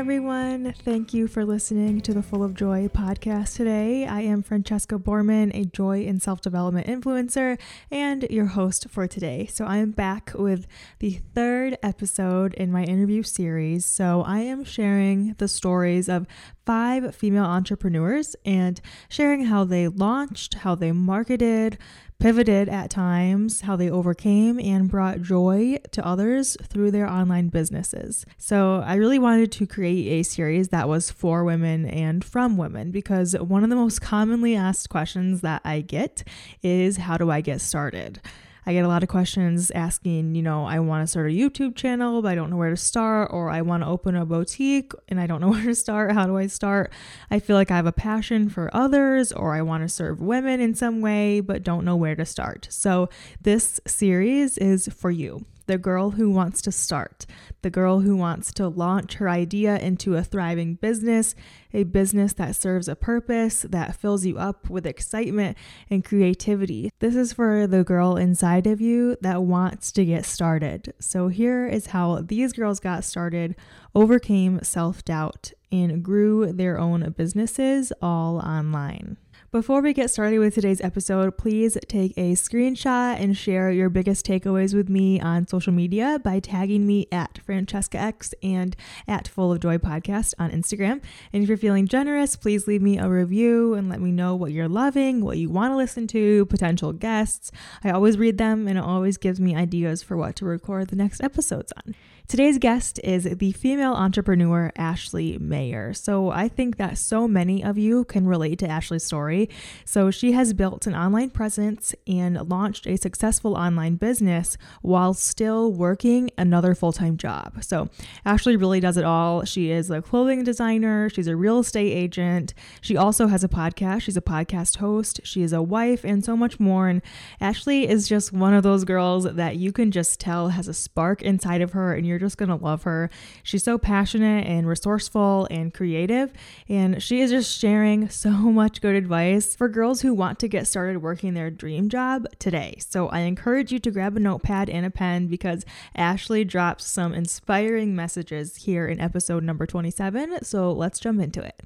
everyone. Thank you for listening to the Full of Joy podcast today. I am Francesca Borman, a joy and self development influencer, and your host for today. So, I am back with the third episode in my interview series. So, I am sharing the stories of five female entrepreneurs and sharing how they launched, how they marketed, pivoted at times, how they overcame and brought joy to others through their online businesses. So, I really wanted to create a series that was for women and from women because one of the most commonly asked questions that I get is how do I get started? I get a lot of questions asking, you know, I want to start a YouTube channel, but I don't know where to start, or I want to open a boutique and I don't know where to start. How do I start? I feel like I have a passion for others, or I want to serve women in some way, but don't know where to start. So, this series is for you the girl who wants to start, the girl who wants to launch her idea into a thriving business, a business that serves a purpose, that fills you up with excitement and creativity. This is for the girl inside of you that wants to get started. So, here is how these girls got started, overcame self doubt, and grew their own businesses all online. Before we get started with today's episode, please take a screenshot and share your biggest takeaways with me on social media by tagging me at Francesca X and at Full of Joy Podcast on Instagram. And if you're feeling generous, please leave me a review and let me know what you're loving, what you want to listen to, potential guests. I always read them and it always gives me ideas for what to record the next episodes on. Today's guest is the female entrepreneur Ashley Mayer. So I think that so many of you can relate to Ashley's story. So she has built an online presence and launched a successful online business while still working another full time job. So Ashley really does it all. She is a clothing designer, she's a real estate agent, she also has a podcast, she's a podcast host, she is a wife, and so much more. And Ashley is just one of those girls that you can just tell has a spark inside of her and you're just going to love her. She's so passionate and resourceful and creative, and she is just sharing so much good advice for girls who want to get started working their dream job today. So I encourage you to grab a notepad and a pen because Ashley drops some inspiring messages here in episode number 27. So let's jump into it.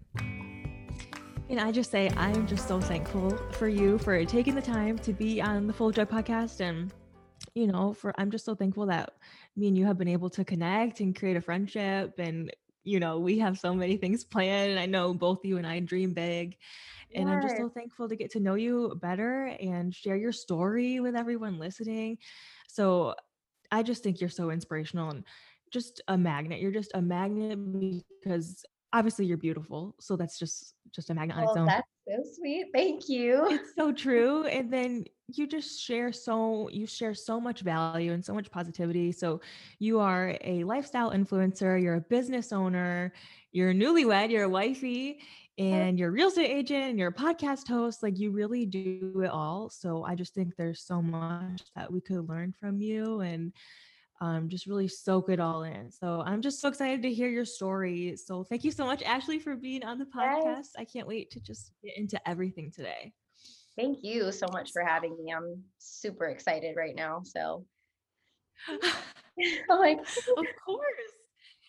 And I just say, I'm just so thankful for you for taking the time to be on the Full Joy podcast. And, you know, for I'm just so thankful that me and you have been able to connect and create a friendship and you know we have so many things planned and i know both you and i dream big and yes. i'm just so thankful to get to know you better and share your story with everyone listening so i just think you're so inspirational and just a magnet you're just a magnet because obviously you're beautiful so that's just just a magnet on its own that's so sweet thank you. It's so true and then you just share so you share so much value and so much positivity so you are a lifestyle influencer you're a business owner you're a newlywed you're a wifey oh. and you're a real estate agent and you're a podcast host like you really do it all so i just think there's so much that we could learn from you and um, just really soak it all in. So I'm just so excited to hear your story. So thank you so much, Ashley, for being on the podcast. I can't wait to just get into everything today. Thank you so much for having me. I'm super excited right now. So I'm like, of course.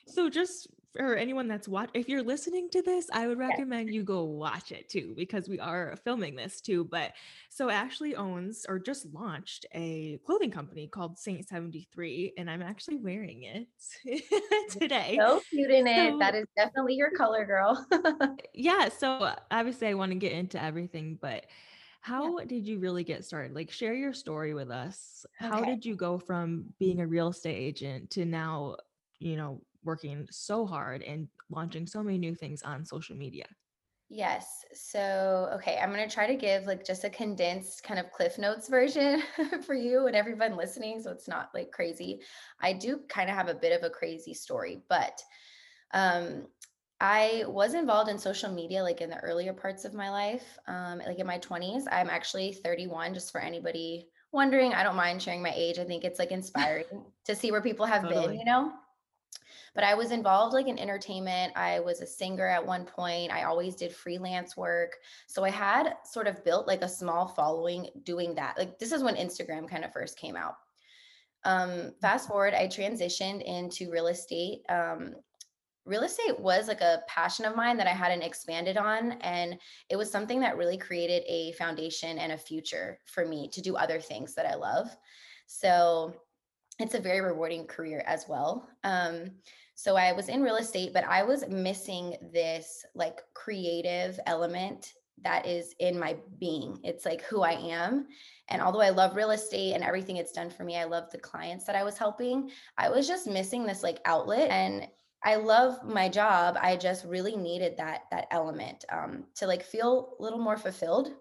So just for anyone that's watch if you're listening to this i would recommend you go watch it too because we are filming this too but so ashley owns or just launched a clothing company called saint 73 and i'm actually wearing it today. so cute in it. That is definitely your color girl. Yeah so obviously i want to get into everything but how yeah. did you really get started? Like share your story with us. Okay. how did you go from being a real estate agent to now you know working so hard and launching so many new things on social media? Yes. So, okay, I'm going to try to give like just a condensed kind of Cliff Notes version for you and everyone listening. So it's not like crazy. I do kind of have a bit of a crazy story, but um, I was involved in social media like in the earlier parts of my life, um, like in my 20s. I'm actually 31, just for anybody wondering. I don't mind sharing my age. I think it's like inspiring to see where people have totally. been, you know? But I was involved like in entertainment. I was a singer at one point. I always did freelance work. So I had sort of built like a small following doing that. Like this is when Instagram kind of first came out. Um, fast forward, I transitioned into real estate. Um, real estate was like a passion of mine that I hadn't expanded on. And it was something that really created a foundation and a future for me to do other things that I love. So it's a very rewarding career as well. Um, so I was in real estate, but I was missing this like creative element that is in my being. It's like who I am. And although I love real estate and everything it's done for me, I love the clients that I was helping. I was just missing this like outlet. And I love my job. I just really needed that that element um, to like feel a little more fulfilled.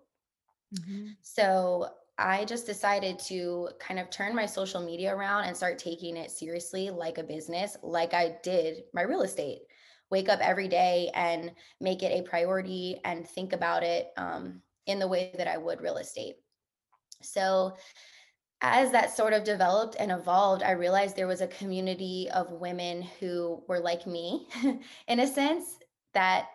Mm-hmm. So I just decided to kind of turn my social media around and start taking it seriously like a business, like I did my real estate. Wake up every day and make it a priority and think about it um, in the way that I would real estate. So as that sort of developed and evolved, I realized there was a community of women who were like me, in a sense, that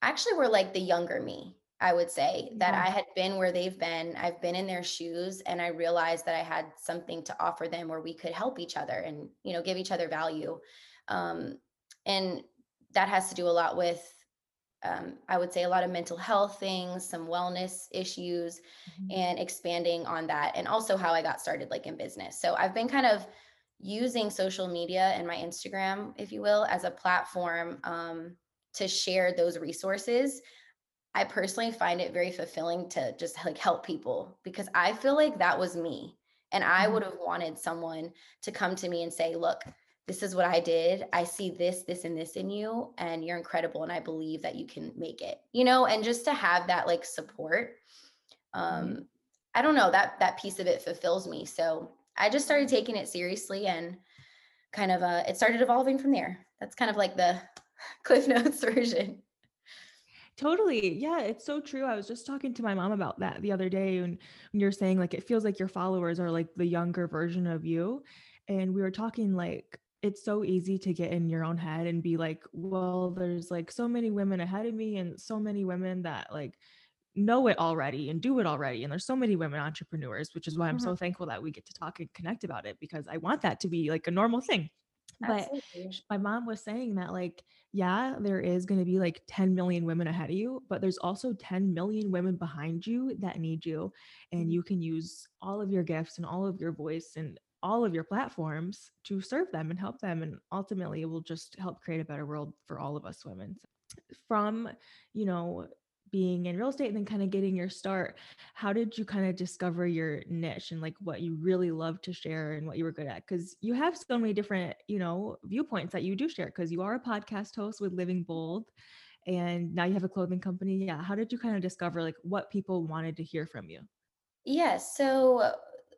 actually were like the younger me. I would say that I had been where they've been. I've been in their shoes and I realized that I had something to offer them where we could help each other and, you know, give each other value. Um, and that has to do a lot with um, I would say a lot of mental health things, some wellness issues, mm-hmm. and expanding on that, and also how I got started like in business. So I've been kind of using social media and my Instagram, if you will, as a platform um, to share those resources. I personally find it very fulfilling to just like help people because I feel like that was me. And I mm-hmm. would have wanted someone to come to me and say, look, this is what I did. I see this, this, and this in you, and you're incredible. And I believe that you can make it, you know, and just to have that like support. Um, mm-hmm. I don't know, that that piece of it fulfills me. So I just started taking it seriously and kind of uh it started evolving from there. That's kind of like the Cliff Notes version. Totally. Yeah, it's so true. I was just talking to my mom about that the other day and when you're saying like it feels like your followers are like the younger version of you. And we were talking like it's so easy to get in your own head and be like, well, there's like so many women ahead of me and so many women that like know it already and do it already. And there's so many women entrepreneurs, which is why I'm mm-hmm. so thankful that we get to talk and connect about it because I want that to be like a normal thing. Absolutely. But my mom was saying that, like, yeah, there is going to be like 10 million women ahead of you, but there's also 10 million women behind you that need you. And mm-hmm. you can use all of your gifts and all of your voice and all of your platforms to serve them and help them and ultimately it will just help create a better world for all of us women from you know being in real estate and then kind of getting your start how did you kind of discover your niche and like what you really love to share and what you were good at? Because you have so many different you know viewpoints that you do share because you are a podcast host with living bold and now you have a clothing company. Yeah how did you kind of discover like what people wanted to hear from you? Yeah so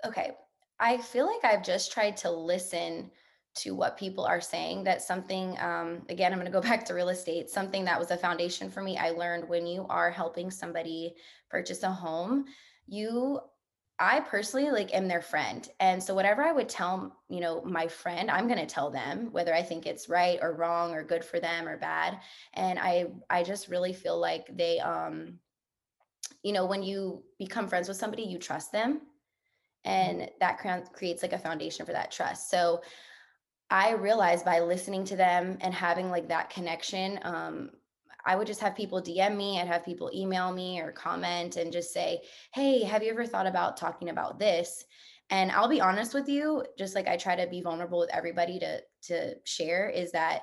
okay I feel like I've just tried to listen to what people are saying. that something, um, again, I'm going to go back to real estate, something that was a foundation for me. I learned when you are helping somebody purchase a home, you I personally like am their friend. And so whatever I would tell, you know, my friend, I'm going to tell them whether I think it's right or wrong or good for them or bad. And I I just really feel like they um you know, when you become friends with somebody, you trust them and that creates like a foundation for that trust so i realized by listening to them and having like that connection um, I would just have people DM me, I'd have people email me or comment and just say, Hey, have you ever thought about talking about this? And I'll be honest with you, just like I try to be vulnerable with everybody to to share, is that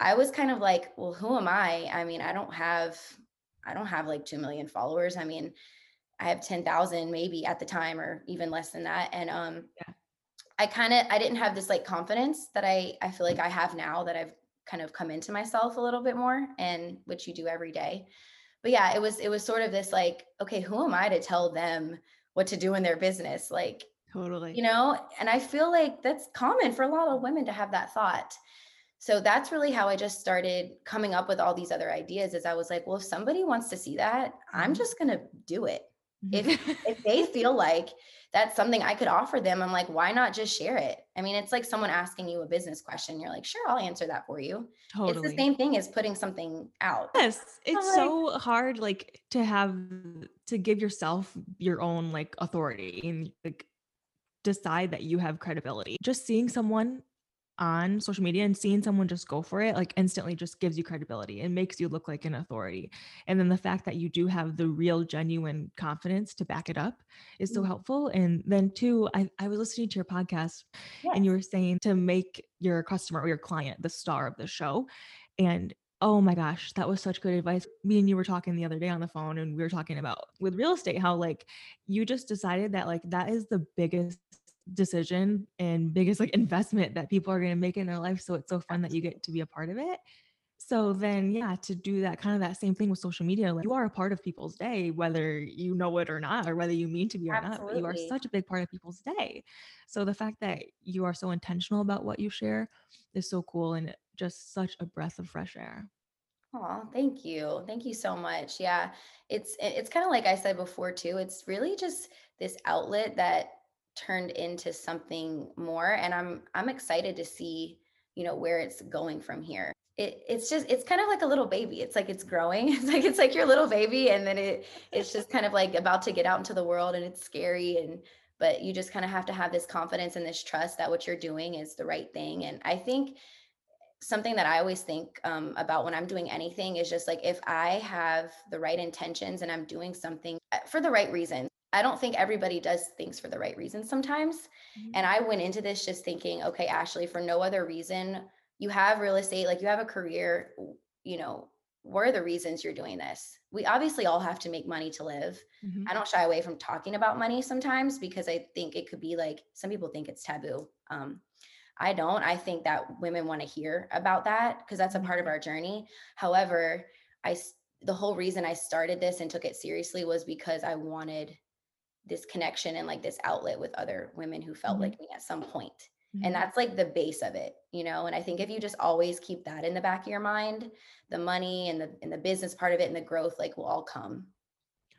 I was kind of like, well, who am I? I mean, I don't have I don't have like 2 million followers. I mean, I have 10,000 maybe at the time or even less than that. And um, yeah. I kind of, I didn't have this like confidence that I, I feel like I have now that I've kind of come into myself a little bit more and which you do every day. But yeah, it was, it was sort of this like, okay, who am I to tell them what to do in their business? Like, totally, you know, and I feel like that's common for a lot of women to have that thought. So that's really how I just started coming up with all these other ideas is I was like, well, if somebody wants to see that, I'm mm-hmm. just going to do it if if they feel like that's something I could offer them, I'm like, why not just share it? I mean, it's like someone asking you a business question. You're like, sure, I'll answer that for you. Totally. It's the same thing as putting something out. Yes. It's like, so hard like to have to give yourself your own like authority and like decide that you have credibility. Just seeing someone on social media and seeing someone just go for it like instantly just gives you credibility and makes you look like an authority. And then the fact that you do have the real genuine confidence to back it up is so Mm. helpful. And then too i, I was listening to your podcast and you were saying to make your customer or your client the star of the show. And oh my gosh that was such good advice. Me and you were talking the other day on the phone and we were talking about with real estate how like you just decided that like that is the biggest decision and biggest like investment that people are going to make in their life. So it's so fun that you get to be a part of it. So then, yeah, to do that kind of that same thing with social media, like you are a part of people's day, whether you know it or not, or whether you mean to be or not, but you are such a big part of people's day. So the fact that you are so intentional about what you share is so cool and just such a breath of fresh air. Oh, thank you. Thank you so much. Yeah. It's it's kind of like I said before too. It's really just this outlet that turned into something more and I'm I'm excited to see, you know, where it's going from here. It it's just it's kind of like a little baby. It's like it's growing. It's like it's like your little baby and then it it's just kind of like about to get out into the world and it's scary and but you just kind of have to have this confidence and this trust that what you're doing is the right thing. And I think something that I always think um, about when I'm doing anything is just like if I have the right intentions and I'm doing something uh, for the right reasons. I don't think everybody does things for the right reasons sometimes. Mhm. And I went into this just thinking, okay, Ashley, for no other reason, you have real estate, like you have a career, you know, what are the reasons you're doing this? We obviously all have to make money to live. Mhm. I don't shy away from talking about money sometimes because I think it could be like some people think it's taboo. Um, I don't. I think that women want to hear about that because that's a part of Mhm. our journey. However, I the whole reason I started this and took it seriously was because I wanted this connection and like this outlet with other women who felt Mhm. like me at some point. And Mhm. that's like the base of it, you know. And I think if you just always keep that in the back of your mind, the money and the and the business part of it and the growth like will all come.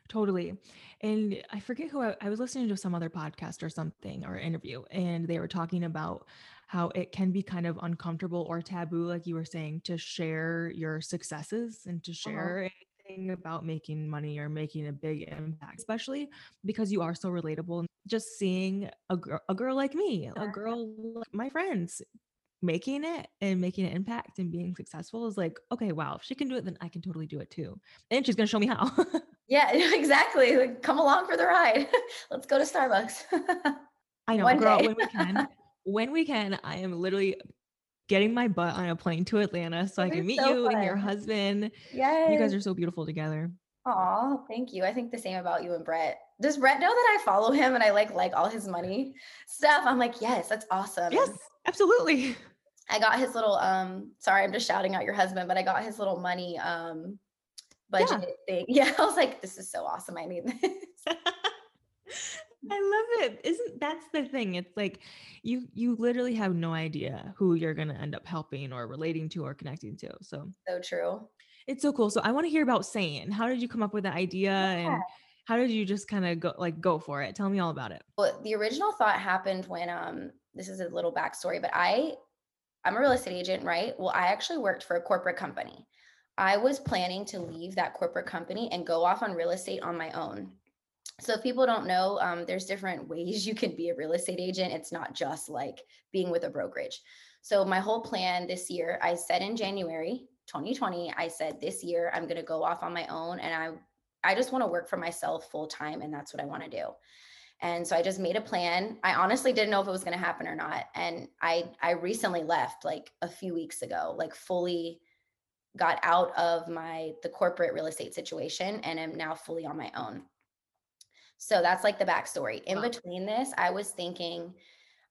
Totally. And I forget who I, I was listening to some other podcast or something or interview, and they were talking about how it can be kind of uncomfortable or taboo, like you were saying, to share your successes and to Mhm. share anything about making money or making a big impact, especially because you are so relatable. And Just seeing a girl, a girl like me, a girl like my friends making it and making an impact and being successful is like, okay, wow, if she can do it, then I can totally do it too. And she's gonna show me how. Yeah, exactly. Like come along for the ride. Let's go to Starbucks. I know, One girl, when we can when we can, I am literally getting my butt on a plane to Atlanta so I can meet so you and your husband. husband. You guys are so beautiful together. Aw, thank you. I think the same about you and Brett. Does Brett know that I follow him and I like like all his money stuff? I'm like, yes, that's awesome. Yes, absolutely. I got his little um sorry, I'm just shouting out your husband, but I got his little money um budget Yeah. thing. Yeah, I was like, this is so awesome. I need this. I love it. Isn't that's the thing? It's like you you literally have no idea who you're gonna end up helping or relating to or connecting to. So So true. it's so cool. So I want to hear about Saint. How did you come up with the idea Yeah. and how did you just kind of go like go for it? Tell me all about it. Well, the original thought happened when um this is a little backstory, but I I'm a real estate agent, right? Well, I actually worked for a corporate company. I was planning to leave that corporate company and go off on real estate on my own. So, if people don't know, um, there's different ways you can be a real estate agent. It's not just like being with a brokerage. So, my whole plan this year, I said in January 2020, I said this year I'm going to go off on my own and I I just want to work for myself full time and that's what I want to do. And so I just made a plan. I honestly didn't know if it was going to happen or not. And I I recently left like a few weeks ago, like fully got out of my the corporate real estate situation and am now fully on my own. So that's like the backstory. In Wow. between this, I was thinking,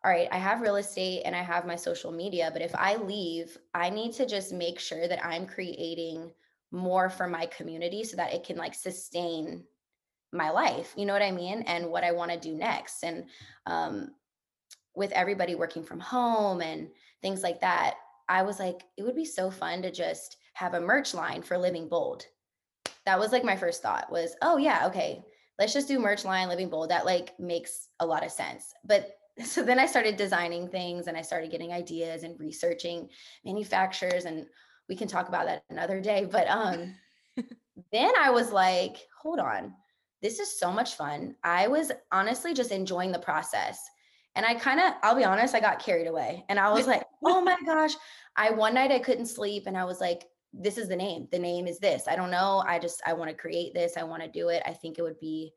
all right, I have real estate and I have my social media, but if I leave, I need to just make sure that I'm creating more for my community so that it can like sustain my life. You know what i mean? And what i want to do next. And um, with everybody working from home and things like that i was like it would be so fun to just have a merch line for living bold. That was like my first thought was oh yeah okay let's just do merch line living bold that like makes a lot of sense but so then i started designing things and i started getting ideas and researching manufacturers and we can talk about that another day but um then I was like, hold on, this is so much fun. I was honestly just enjoying the process. And I kind of, I'll be honest, I got carried away. And I was like, oh my gosh. I one night I couldn't sleep and I was like, this is the name. The name is this. I don't know. I just I want to create this. I want to do it. I think it would be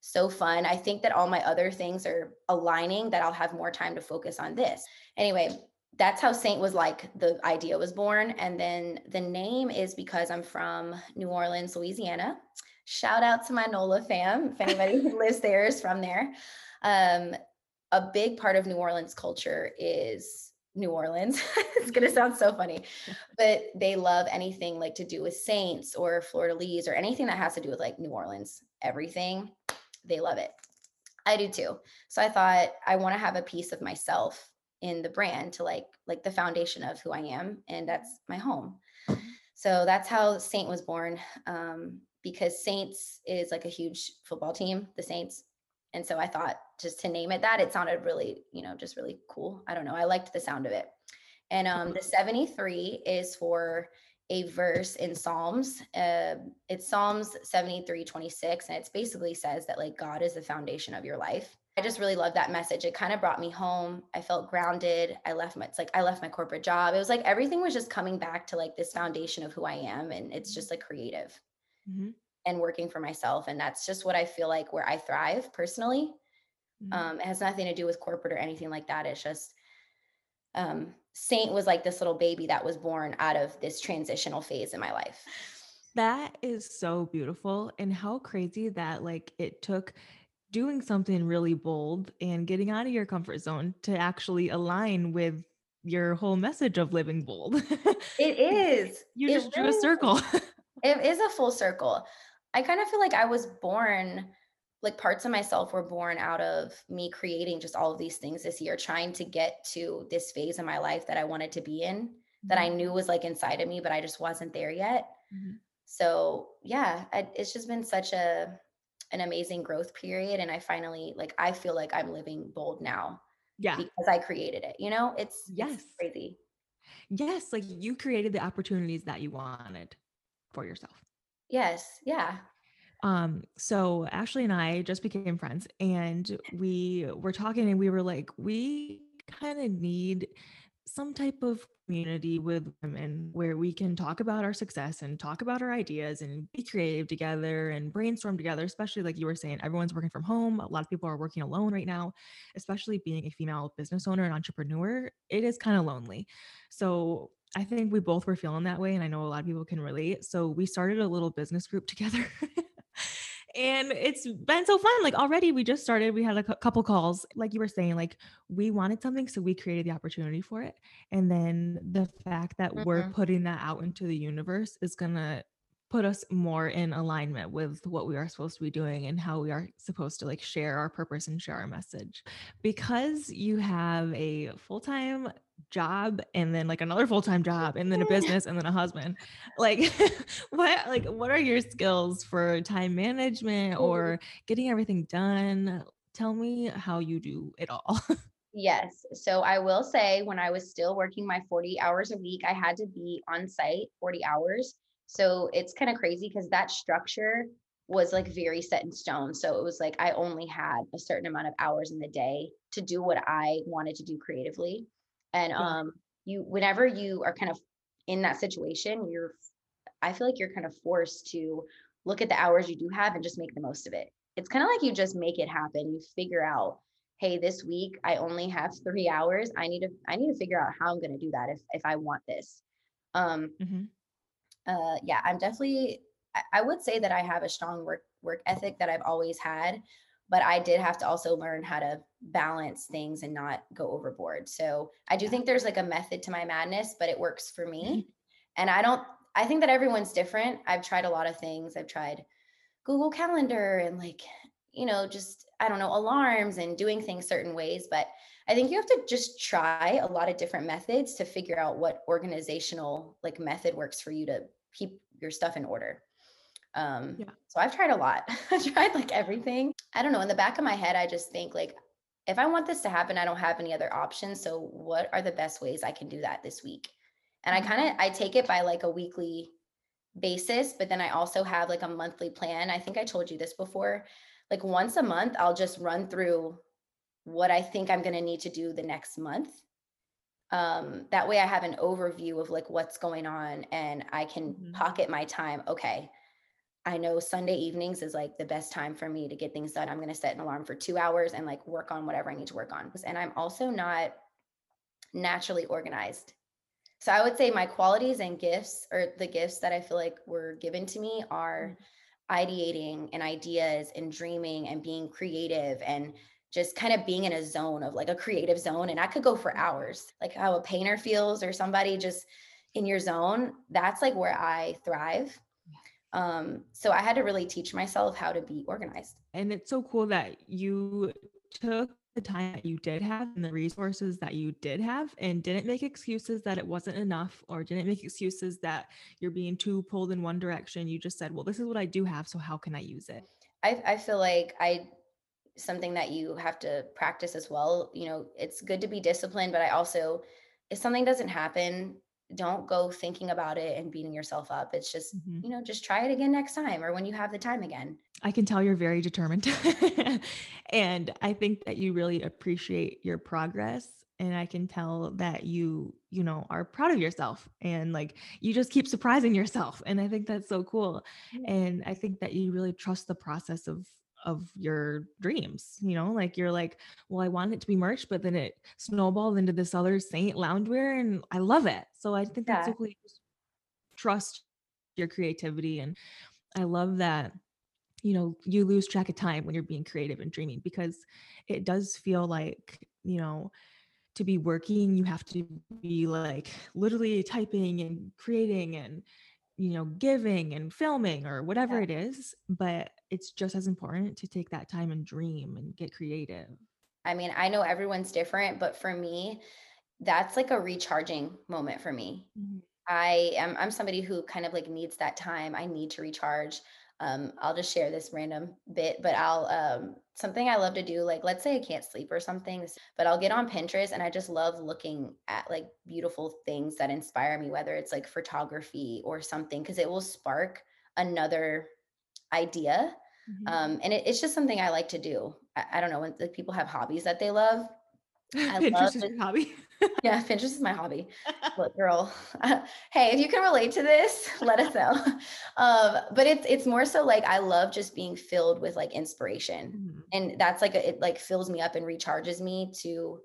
so fun. I think that all my other things are aligning that I'll have more time to focus on this. Anyway, that's how Saint was like the idea was born. And then the name is because I'm from New Orleans, Louisiana. Shout out to my NOLA fam. If anybody who lives there is from there. Um, a big part of New Orleans culture is New Orleans. it's going to sound so funny, but they love anything like to do with saints or fleur-de-lis or anything that has to do with like New Orleans, everything. They love it. I do too. So I thought I want to have a piece of myself in the brand to like like the foundation of who I am and that's my home. So that's how Saint was born um, because Saints is like a huge football team, the Saints. And so I thought just to name it that, it sounded really, you know, just really cool. I don't know. I liked the sound of it. And um, the 73 is for a verse in Psalms. Uh, it's Psalms 73, 26. And it basically says that like God is the foundation of your life. I just really love that message. It kind of brought me home. I felt grounded. I left my, it's like I left my corporate job. It was like everything was just coming back to like this foundation of who I am. And it's just like creative mm-hmm. And working for myself. And that's just what I feel like where I thrive personally. Mm-hmm. Um, it has nothing to do with corporate or anything like that. It's just um, Saint was like this little baby that was born out of this transitional phase in my life. That is so beautiful. And how crazy that like it took doing something really bold and getting out of your comfort zone to actually align with your whole message of living bold. it is. You just it drew a circle. it is a full circle. I kind of feel like I was born like parts of myself were born out of me creating just all of these things this year trying to get to this phase in my life that I wanted to be in mm-hmm. that I knew was like inside of me but I just wasn't there yet. Mm-hmm. So, yeah, I, it's just been such a an amazing growth period and i finally like i feel like i'm living bold now yeah because i created it you know it's yes it's crazy yes like you created the opportunities that you wanted for yourself yes yeah um so ashley and i just became friends and we were talking and we were like we kind of need some type of community with women where we can talk about our success and talk about our ideas and be creative together and brainstorm together, especially like you were saying, everyone's working from home. A lot of people are working alone right now, especially being a female business owner and entrepreneur. It is kind of lonely. So I think we both were feeling that way. And I know a lot of people can relate. So we started a little business group together. and it's been so fun like already we just started we had a couple calls like you were saying like we wanted something so we created the opportunity for it and then the fact that mm-hmm. we're putting that out into the universe is going to put us more in alignment with what we are supposed to be doing and how we are supposed to like share our purpose and share our message. Because you have a full-time job and then like another full-time job and then a business and then a husband like what like what are your skills for time management or getting everything done? Tell me how you do it all. Yes. So i will say when i was still working my 40 hours a week i had to be on site 40 hours so it's kind of crazy because that structure was like very set in stone. So it was like I only had a certain amount of hours in the day to do what I wanted to do creatively. And um you whenever you are kind of in that situation, you're I feel like you're kind of forced to look at the hours you do have and just make the most of it. It's kind of like you just make it happen. You figure out, hey, this week I only have 3 hours. I need to I need to figure out how I'm going to do that if if I want this. Um mm-hmm. Uh yeah, I'm definitely I would say that I have a strong work work ethic that I've always had, but I did have to also learn how to balance things and not go overboard. So I do think there's like a method to my madness, but it works for me. Mm-hmm. And I don't, I think that everyone's different. I've tried a lot of things. I've tried Google Calendar and like, you know, just, I don't know, alarms and doing things certain ways. But I think you have to just try a lot of different methods to figure out what organizational like method works for you to keep your stuff in order. Um, yeah. So I've tried a lot. I've tried like everything. I don't know. In the back of my head, I just think like, if I want this to happen, I don't have any other options. So what are the best ways I can do that this week? And I mm-hmm. kind of I take it by like a weekly basis, but then I also have like a monthly plan. I think I told you this before. Like once a month, I'll just run through what I think I'm going to need to do the next month. Um, that way I have an overview of like what's going on and I can Mhm. pocket my time. Okay. I know Sunday evenings is like the best time for me to get things done. I'm going to set an alarm for two hours and like work on whatever I need to work on. And I'm also not naturally organized. So I would say my qualities and gifts or the gifts that I feel like were given to me are ideating and ideas and dreaming and being creative and just kind of being in a zone of like a creative zone and I could go for hours. Like how a painter feels or somebody just in your zone, that's like where I thrive. Um so I had to really teach myself how to be organized. And it's so cool that you took the time that you did have and the resources that you did have and didn't make excuses that it wasn't enough or didn't make excuses that you're being too pulled in one direction. You just said, well, this is what I do have. So how can I use it? I I feel like I something that you have to practice as well. You know, it's good to be disciplined, but I also, if something doesn't happen, don't go thinking about it and beating yourself up. It's just, Mhm. you know, just try it again next time or when you have the time again. I can tell you're very determined. and I think that you really appreciate your progress. And I can tell that you, you know, are proud of yourself and like you just keep surprising yourself. And I think that's so cool. And I think that you really trust the process of of your dreams, you know, like you're like, well, I want it to be merch, but then it snowballed into this other Saint loungewear and I love it. So I think that's Yeah. so cool. You just trust your creativity. And I love that you know, you lose track of time when you're being creative and dreaming because it does feel like, you know, to be working, you have to be like literally typing and creating and, you know, giving and filming or whatever Yeah. it is. But it's just as important to take that time and dream and get creative. I mean, I know everyone's different, but for me, that's like a recharging moment for me. Mhm. I am I'm somebody who kind of like needs that time. I need to recharge. Um, I'll just share this random bit, but I'll um something I love to do, like let's say I can't sleep or something, but I'll get on Pinterest and I just love looking at like beautiful things that inspire me, whether it's like photography or something, because it will spark another idea. Mhm. Um, and it, it's just something I like to do. I, I don't know when like, people have hobbies that they love. I love Pinterest is your hobby. Yeah, Pinterest is my hobby. Look, girl. hey, if you can relate to this, let us know. Um, but it's it's more so like I love just being filled with like inspiration. Mhm. And that's like a, it like fills me up and recharges me to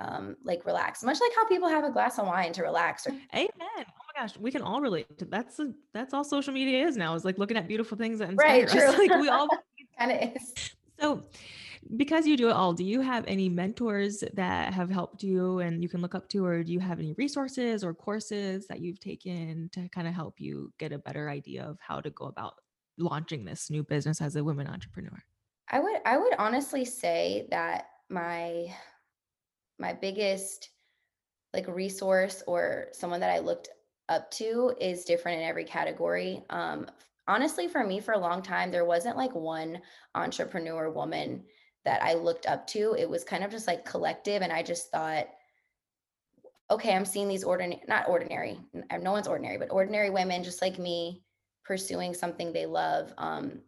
um like relax. Much like how people have a glass of wine to relax or Amen. Oh my gosh, we can all relate to that's a, that's all social media is now is like looking at beautiful things that inspire right, us. Like we all kind of is. So, because you do it all, do you have any mentors that have helped you and you can look up to, or do you have any resources or courses that you've taken to kind of help you get a better idea of how to go about launching this new business as a women entrepreneur? I would I would honestly say that my my biggest like resource or someone that I looked up to is different in every category. Um, honestly, for me, for a long time, there wasn't like one entrepreneur woman that I looked up to. It was kind of just like collective, and I just thought, okay, I'm seeing these ordinary, not ordinary, no one's ordinary, but ordinary women just like me pursuing something they love. Um,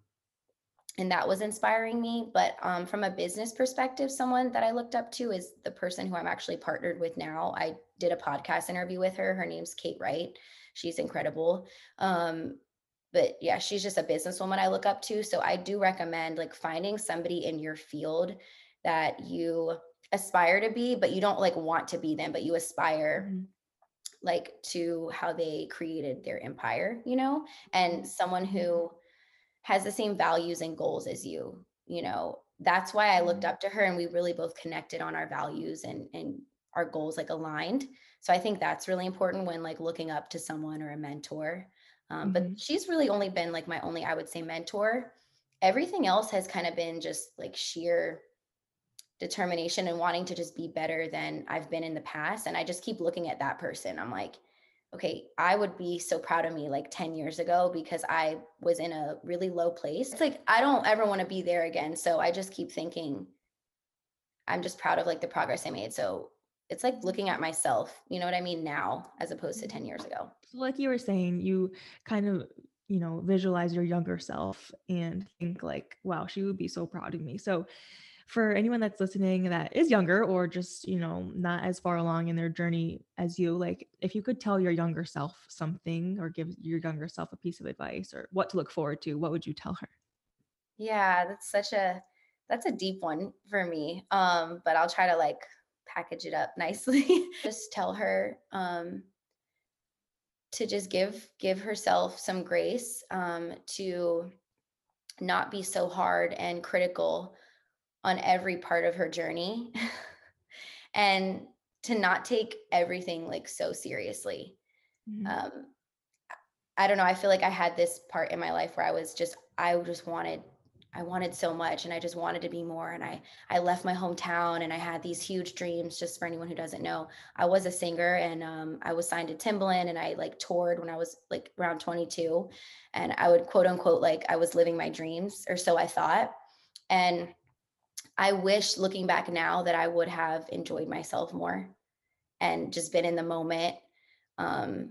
and that was inspiring me. But um, from a business perspective, someone that I looked up to is the person who I'm actually partnered with now. I did a podcast interview with her. Her name's Kate Wright. She's incredible. Um, but yeah, she's just a businesswoman I look up to. So I do recommend like finding somebody in your field that you aspire to be, but you don't like want to be them, but you aspire Mhm. like to how they created their empire, you know, and someone who has the same values and goals as you, you know. That's why I looked Mhm. up to her and we really both connected on our values and and our goals like aligned. So I think that's really important when like looking up to someone or a mentor. Um, but Mhm. she's really only been like my only, I would say, mentor. Everything else has kind of been just like sheer determination and wanting to just be better than I've been in the past. And I just keep looking at that person. I'm like, okay, I would be so proud of me like 10 years ago because I was in a really low place. It's like, I don't ever want to be there again. So I just keep thinking, I'm just proud of like the progress I made. So it's like looking at myself, you know what I mean, now as opposed to 10 years ago. So, like you were saying, you kind of, you know, visualize your younger self and think like, wow, she would be so proud of me. So, for anyone that's listening that is younger or just, you know, not as far along in their journey as you, like if you could tell your younger self something or give your younger self a piece of advice or what to look forward to, what would you tell her? Yeah, that's such a that's a deep one for me. Um, but I'll try to like package it up nicely. just tell her um to just give give herself some grace um to not be so hard and critical on every part of her journey and to not take everything like so seriously. Mhm. Um I don't know, I feel like I had this part in my life where I was just I just wanted I wanted so much and I just wanted to be more and I I left my hometown and I had these huge dreams just for anyone who doesn't know. I was a singer and um, I was signed to Timbaland and I like toured when I was like around 22 and I would quote unquote like I was living my dreams or so I thought. And I wish looking back now that I would have enjoyed myself more and just been in the moment um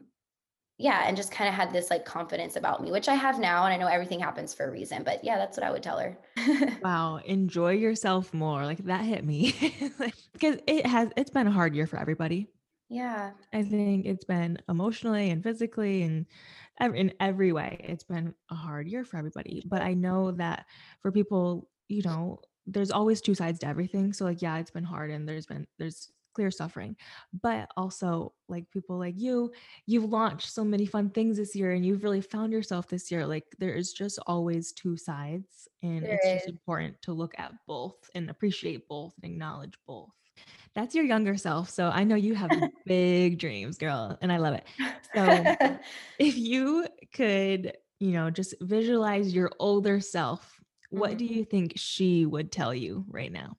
yeah, and just kind of had this like confidence about me, which I have now. And I know everything happens for a reason, but yeah, that's what I would tell her. Wow, enjoy yourself more. Like that hit me. Because it has it's been a hard year for everybody. yeah. I think it's been emotionally and physically and in every way, it's been a hard year for everybody. But I know that for people, you know, there's always two sides to everything. So like, yeah, it's been hard and there's been there's clear suffering. But also like people like you, you've launched so many fun things this year and you've really found yourself this year. Like there is just always two sides and There it's just important to look at both and appreciate both and acknowledge both. That's your younger self. So I know you have big dreams, girl, and I love it. So if you could, you know, just visualize your older self, what do mm-hmm. you think she would tell you right now?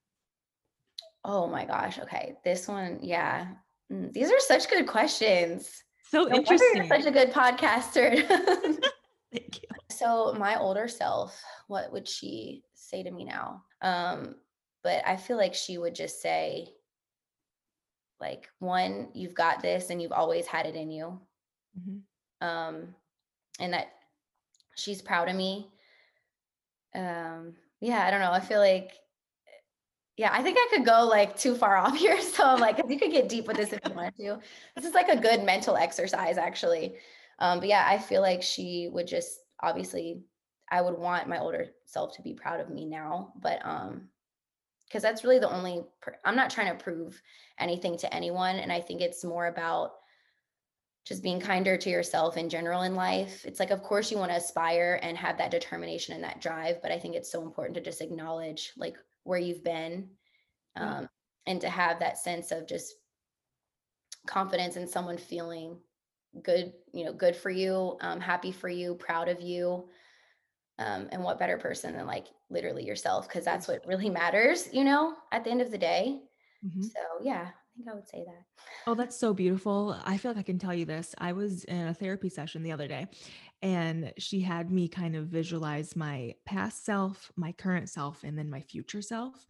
Oh my gosh. Okay. This one, yeah. Mm, These are such good questions. So No interesting. such a good podcaster. Thank you. so my older self, what would she say to me now? Um, but I feel like she would just say, like, one, you've got this and you've always had it in you. Mhm. Um, and that she's proud of me. Um, yeah, I don't know. I feel like Yeah, I think I could go like too far off here. So I'm like, you could get deep with this if you want to. This is like a good mental exercise, actually. Um, but yeah, I feel like she would just obviously, I would want my older self to be proud of me now, but um, because that's really the only. Per- I'm not trying to prove anything to anyone, and I think it's more about just being kinder to yourself in general in life. It's like, of course, you want to aspire and have that determination and that drive, but I think it's so important to just acknowledge like where you've been um, and to have that sense of just confidence in someone feeling good, you know, good for you, um, happy for you, proud of you. Um, and what better person than like literally yourself? Because that's what really matters, you know, at the end of the day. Mhm. So, yeah, I think I would say that. Oh, that's so beautiful. I feel like I can tell you this. I was in a therapy session the other day, and she had me kind of visualize my past self, my current self, and then my future self.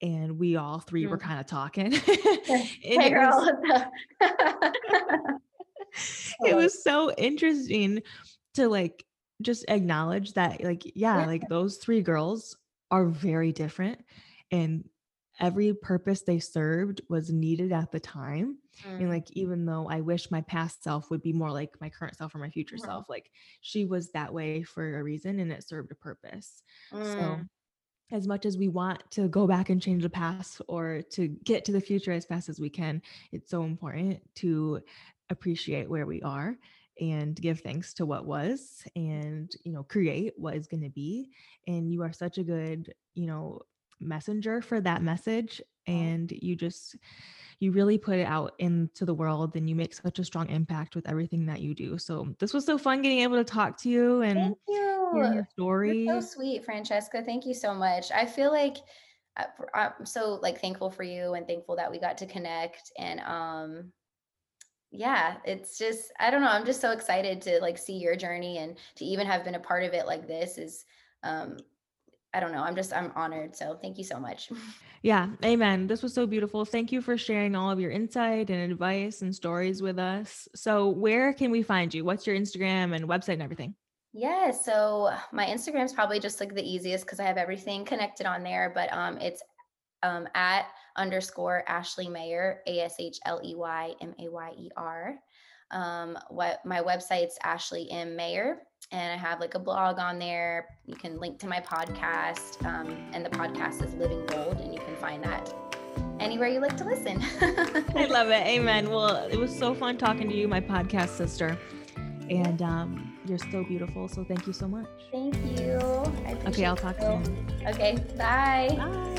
And we all three were Mm. kind of talking. Hey, it girl. was it Oh, was so interesting to like just acknowledge that like yeah yeah. like those three girls are very different and every purpose they served was needed at the time and Mm, like even though i wish my past self would be more like my current self or my future self like she was that way for a reason and it served a purpose. So mm, as much as we want to go back and change the past or to get to the future as fast as we can, it's so important to appreciate where we are and give thanks to what was and you know create what is going to be and you are such a good you know messenger for that message oh, and you just you really put it out into the world and you make such a strong impact with everything that you do so this was so fun getting able to talk to you and Thank you. hearing your You're so sweet, Francesca. Thank you so much. I feel like uh, I'm so like thankful for you and thankful that we got to connect. And um, yeah, it's just I don't know. I'm just so excited to like see your journey and to even have been a part of it like this is um, I don't know. I'm just I'm honored. So thank you so much. Yeah, amen. This was so beautiful. Thank you for sharing all of your insight and advice and stories with us. So, where can we find you? What's your Instagram and website and everything? Yeah, so my Instagram's probably just like the easiest because I have everything connected on there, but um it's um, at underscore Ashley Mayer, A S H L E Y M A Y E R. Um, what my website's Ashley M Mayer, and I have like a blog on there. You can link to my podcast, um, and the podcast is Living Bold, and you can find that anywhere you like to listen. I love it. Amen. Well, it was so fun talking to you, my podcast sister, and um, you're so beautiful. So thank you so much. Thank you. okay, I'll talk you. Okay, bye. Bye.